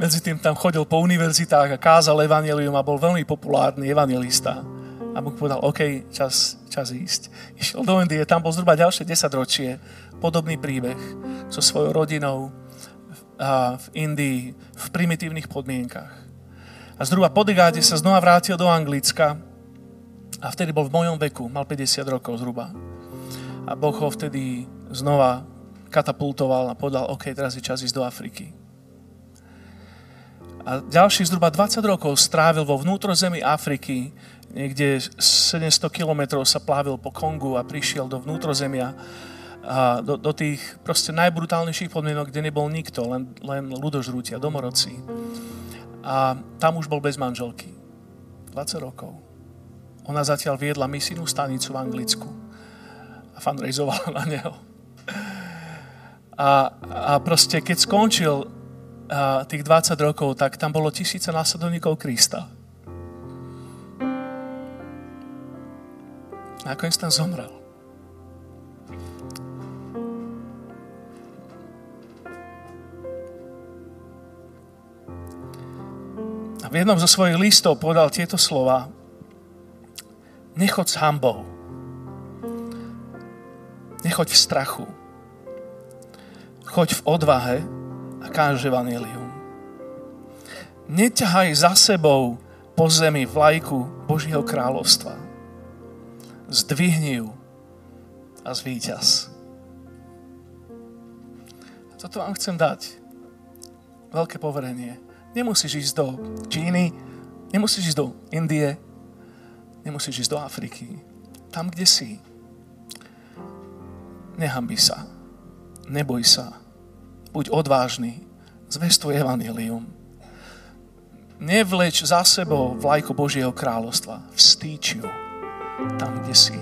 A: Medzi tým tam chodil po univerzitách a kázal evanelium a bol veľmi populárny evangelista. A Boh povedal, OK, čas, čas ísť. Išiel do Indie, tam bol zhruba ďalšie 10 ročie podobný príbeh so svojou rodinou v Indii v primitívnych podmienkach. A zhruba po degáde sa znova vrátil do Anglicka a vtedy bol v mojom veku, mal 50 rokov zhruba. A Boh ho vtedy znova katapultoval a povedal, OK, teraz je čas ísť do Afriky. A ďalších zhruba 20 rokov strávil vo vnútrozemí Afriky, niekde 700 kilometrov sa plávil po Kongu a prišiel do vnútrozemia a do, do tých proste najbrutálnejších podmienok, kde nebol nikto, len, len ľudožrútia, domorodci. A tam už bol bez manželky. 20 rokov. Ona zatiaľ viedla misijnú stanicu v Anglicku a fundraizovala na neho. A, a proste, keď skončil a, tých 20 rokov, tak tam bolo tisíce následovníkov Krista. Nakoniec tam zomrel. A v jednom zo svojich listov povedal tieto slova. Nechoď s hambou. Nechoď v strachu. Choď v odvahe a káž evanelium. Neťahaj za sebou po zemi vlajku Božieho kráľovstva. Zdvihni ju a zvíťaz. Toto vám chcem dať. Veľké poverenie. Nemusíš ísť do Číny, nemusíš ísť do Indie, nemusíš ísť do Afriky. Tam, kde si. Nehambi sa. Neboj sa. Buď odvážny. Zvestuj evanilium. Nevleč za sebou vlajku Božieho kráľovstva. Vstýč ju tam, kde si.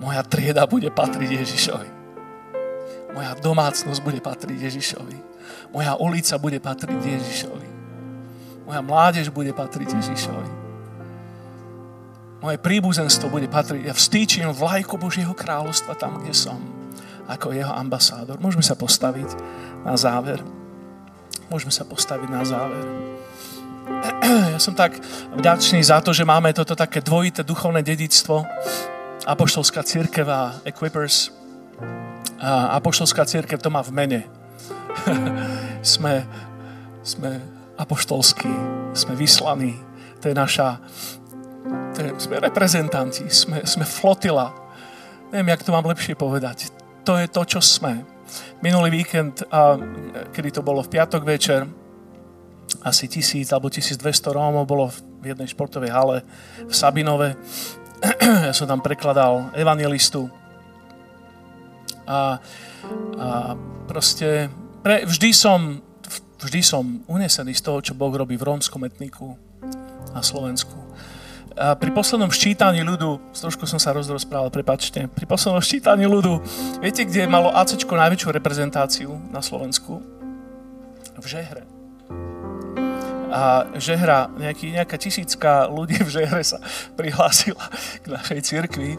A: Moja trieda bude patriť Ježišovi. Moja domácnosť bude patriť Ježišovi. Moja ulica bude patriť Ježišovi. Moja mládež bude patriť Ježišovi. Moje príbuzenstvo bude patriť. Ja vstýčim vlajku Božieho kráľovstva tam, kde som. Ako jeho ambasádor. Môžeme sa postaviť na záver. Môžeme sa postaviť na záver. Ja som tak vďačný za to, že máme toto také dvojité duchovné dedictvo. Apoštolská církev a Equippers apoštolská církev to má v mene. sme, sme apoštolskí, sme vyslaní. To je naša, to je, sme reprezentanti, sme, sme flotila. Neviem, jak to mám lepšie povedať. To je to, čo sme. Minulý víkend, a, kedy to bolo v piatok večer, asi tisíc alebo 1200 Rómov bolo v jednej športovej hale v Sabinove. ja som tam prekladal evangelistu a, a proste pre, vždy som vždy som unesený z toho, čo Boh robí v rómskom etniku na Slovensku. Pri poslednom ščítaní ľudu, trošku som sa rozprával, prepačte, pri poslednom ščítaní ľudu, viete, kde malo AC najväčšiu reprezentáciu na Slovensku? V Žehre. A Žehra, nejaký, nejaká tisícka ľudí v Žehre sa prihlásila k našej cirkvi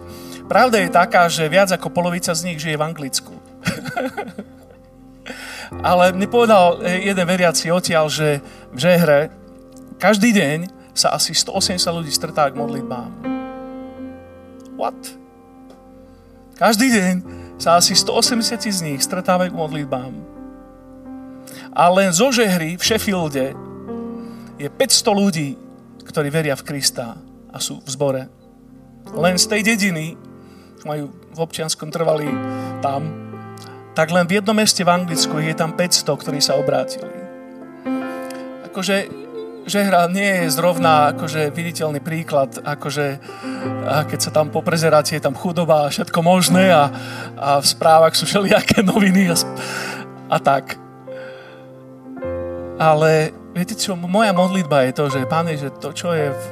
A: Pravda je taká, že viac ako polovica z nich žije v Anglicku. Ale mne povedal jeden veriaci odtiaľ, že v Žehre každý deň sa asi 180 ľudí stretá k modlitbám. What? Každý deň sa asi 180 z nich stretávajú k modlitbám. A len zo Žehry v Sheffielde je 500 ľudí, ktorí veria v Krista a sú v zbore. Len z tej dediny majú v občianskom trvali tam, tak len v jednom meste v Anglicku je tam 500, ktorí sa obrátili. Akože žehra nie je zrovna akože viditeľný príklad, akože a keď sa tam poprezeráte, je tam chudoba a všetko možné a, a v správach sú všelijaké noviny a, a tak. Ale viete čo, moja modlitba je to, že Pane, že to, čo je v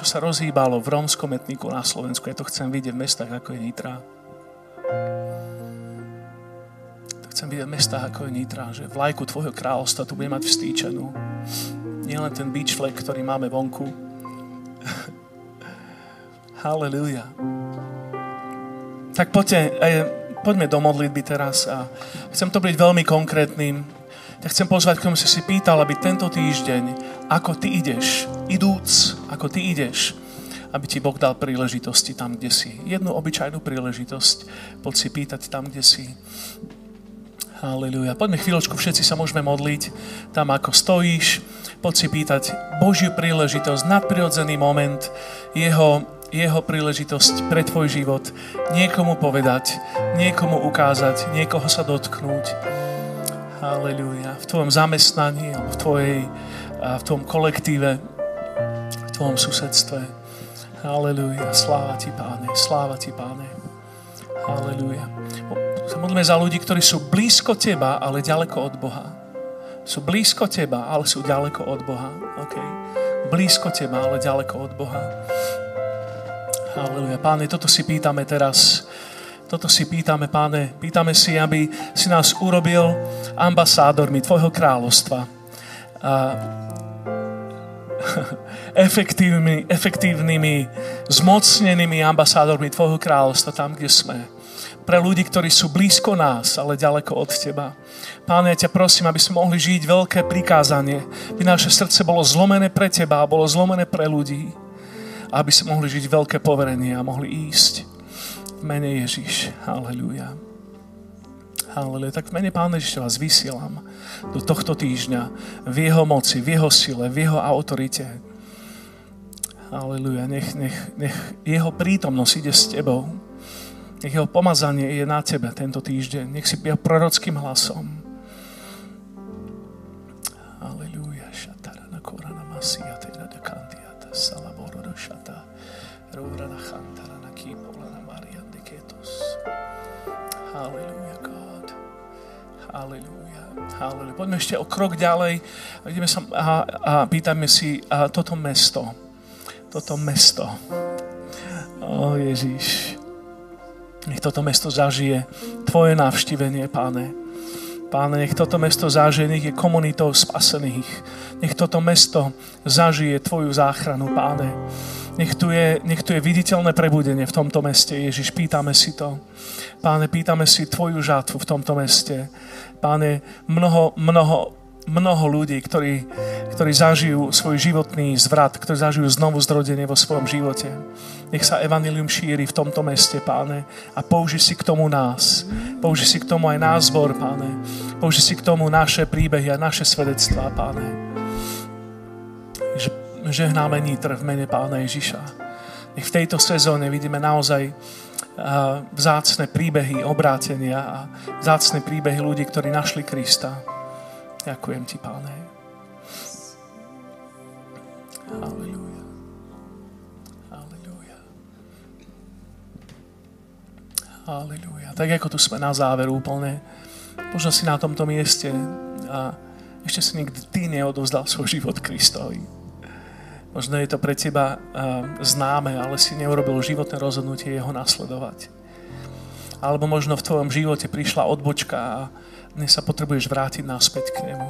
A: čo sa rozhýbalo v rómskom etniku na Slovensku. Ja to chcem vidieť v mestách, ako je Nitra. Chcem vidieť v mestách, ako je Nitra, že vlajku tvojho kráľovstva tu bude mať vstýčenú. Nie len ten beach flag, ktorý máme vonku. Halleluja. Tak poďte, poďme do modlitby teraz a chcem to byť veľmi konkrétnym. Ja chcem pozvať, komu si si pýtal, aby tento týždeň ako ty ideš, idúc, ako ty ideš, aby ti Boh dal príležitosti tam, kde si. Jednu obyčajnú príležitosť. Poď si pýtať tam, kde si. Halleluja. Poďme chvíľočku, všetci sa môžeme modliť tam, ako stojíš. Poď si pýtať Božiu príležitosť, nadprirodzený moment, jeho, jeho príležitosť pre tvoj život. Niekomu povedať, niekomu ukázať, niekoho sa dotknúť. Halleluja. V tvojom zamestnaní, v tvojej v tom kolektíve, v tvojom susedstve. Halleluja. Sláva ti, Páne. Sláva ti, Páne. Halleluja. Sa modlíme za ľudí, ktorí sú blízko teba, ale ďaleko od Boha. Sú blízko teba, ale sú ďaleko od Boha. Okay. Blízko teba, ale ďaleko od Boha. Halleluja. Páne, toto si pýtame teraz. Toto si pýtame, páne. Pýtame si, aby si nás urobil ambasádormi Tvojho kráľovstva. A efektívnymi, efektívnymi, zmocnenými ambasádormi Tvojho kráľovstva tam, kde sme. Pre ľudí, ktorí sú blízko nás, ale ďaleko od Teba. Páne, ja ťa prosím, aby sme mohli žiť veľké prikázanie, aby naše srdce bolo zlomené pre Teba a bolo zlomené pre ľudí. Aby sme mohli žiť veľké poverenie a mohli ísť. V mene Ježiš. Halleluja. Haleluja. Tak v mene Pána Ježiša vás vysielam do tohto týždňa v jeho moci, v jeho sile, v jeho autorite. Haleluja. Nech, nech, nech jeho prítomnosť ide s tebou. Nech jeho pomazanie je na tebe tento týždeň. Nech si pia prorockým hlasom. Haleluja. Šatarana korana masia teda de kandiata salaboro do šata. Rúrana chantarana kýpolana marian de ketos. Haleluja, God. Haleluja. Haleluja. Poďme ešte o krok ďalej. Ideme sa a, a pýtame si a toto mesto. Toto mesto. O Ježiš. Nech toto mesto zažije Tvoje navštívenie, Páne. Páne, nech toto mesto zažije, nech je komunitou spasených. Nech toto mesto zažije Tvoju záchranu, Páne. Nech tu, je, nech tu je viditeľné prebudenie v tomto meste. Ježiš, pýtame si to. Páne, pýtame si Tvoju žátvu v tomto meste. Páne, mnoho, mnoho mnoho ľudí, ktorí, ktorí zažijú svoj životný zvrat, ktorí zažijú znovu zrodenie vo svojom živote. Nech sa evanilium šíri v tomto meste, páne, a použi si k tomu nás. Použi si k tomu aj zbor, páne. Použi si k tomu naše príbehy a naše svedectvá, páne. Žehnáme nitr v mene pána Ježiša. Nech v tejto sezóne vidíme naozaj vzácne príbehy obrátenia a vzácne príbehy ľudí, ktorí našli Krista. Ďakujem ti, páne. Halleluja. Halleluja. Halleluja. Tak ako tu sme na záver úplne, možno si na tomto mieste a ešte si nikdy ty neodovzdal svoj život Kristovi. Možno je to pre teba známe, ale si neurobil životné rozhodnutie jeho nasledovať. Alebo možno v tvojom živote prišla odbočka a dnes sa potrebuješ vrátiť naspäť k nemu.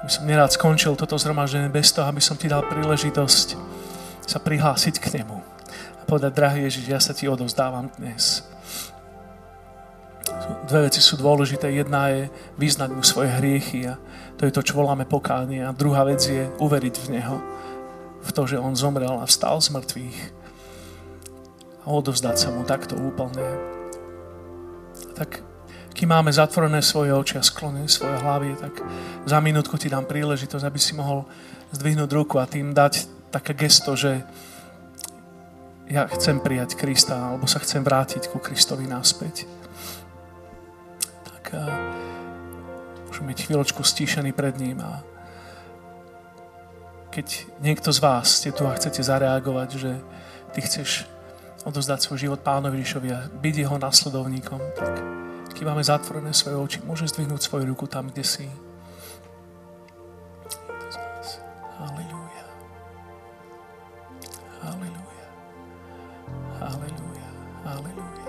A: Aby som nerád skončil toto zhromaždenie bez toho, aby som ti dal príležitosť sa prihlásiť k nemu. A povedať, drahý Ježiš, ja sa ti odovzdávam dnes. Dve veci sú dôležité. Jedna je vyznať mu svoje hriechy a to je to, čo voláme pokánie. A druhá vec je uveriť v Neho. V to, že On zomrel a vstal z mŕtvych. A odovzdať sa mu takto úplne. Tak kým máme zatvorené svoje oči a sklonené svoje hlavy, tak za minútku ti dám príležitosť, aby si mohol zdvihnúť ruku a tým dať také gesto, že ja chcem prijať Krista alebo sa chcem vrátiť ku Kristovi naspäť. Tak uh, môžeme byť chvíľočku stíšený pred ním a keď niekto z vás ste tu a chcete zareagovať, že ty chceš odozdať svoj život pánovi Ríšovi a byť jeho nasledovníkom, tak keď máme zatvorené svoje oči, môže zdvihnúť svoju ruku tam, kde si. Halleluja. Halleluja. Halleluja. Halleluja.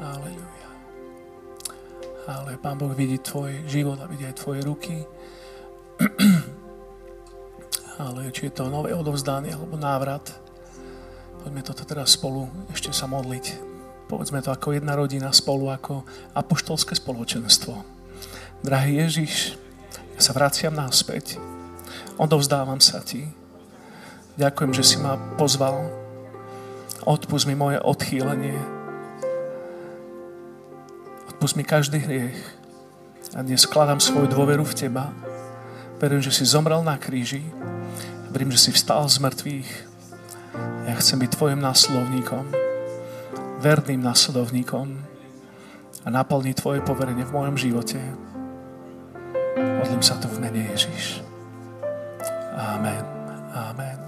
A: Halleluja. Ale Pán Boh vidí tvoj život a vidí aj tvoje ruky. Ale či je to nové odovzdanie alebo návrat, poďme toto teraz spolu ešte sa modliť povedzme to ako jedna rodina spolu, ako apoštolské spoločenstvo. Drahý Ježiš, ja sa vraciam náspäť. Odovzdávam sa Ti. Ďakujem, že si ma pozval. Odpust mi moje odchýlenie. Odpust mi každý hriech. A dnes skladám svoju dôveru v Teba. Verím, že si zomrel na kríži. Verím, že si vstal z mŕtvych. Ja chcem byť Tvojim náslovníkom verným nasledovníkom a naplní Tvoje poverenie v mojom živote. Modlím sa tu v mene Ježiš. Amen. Amen.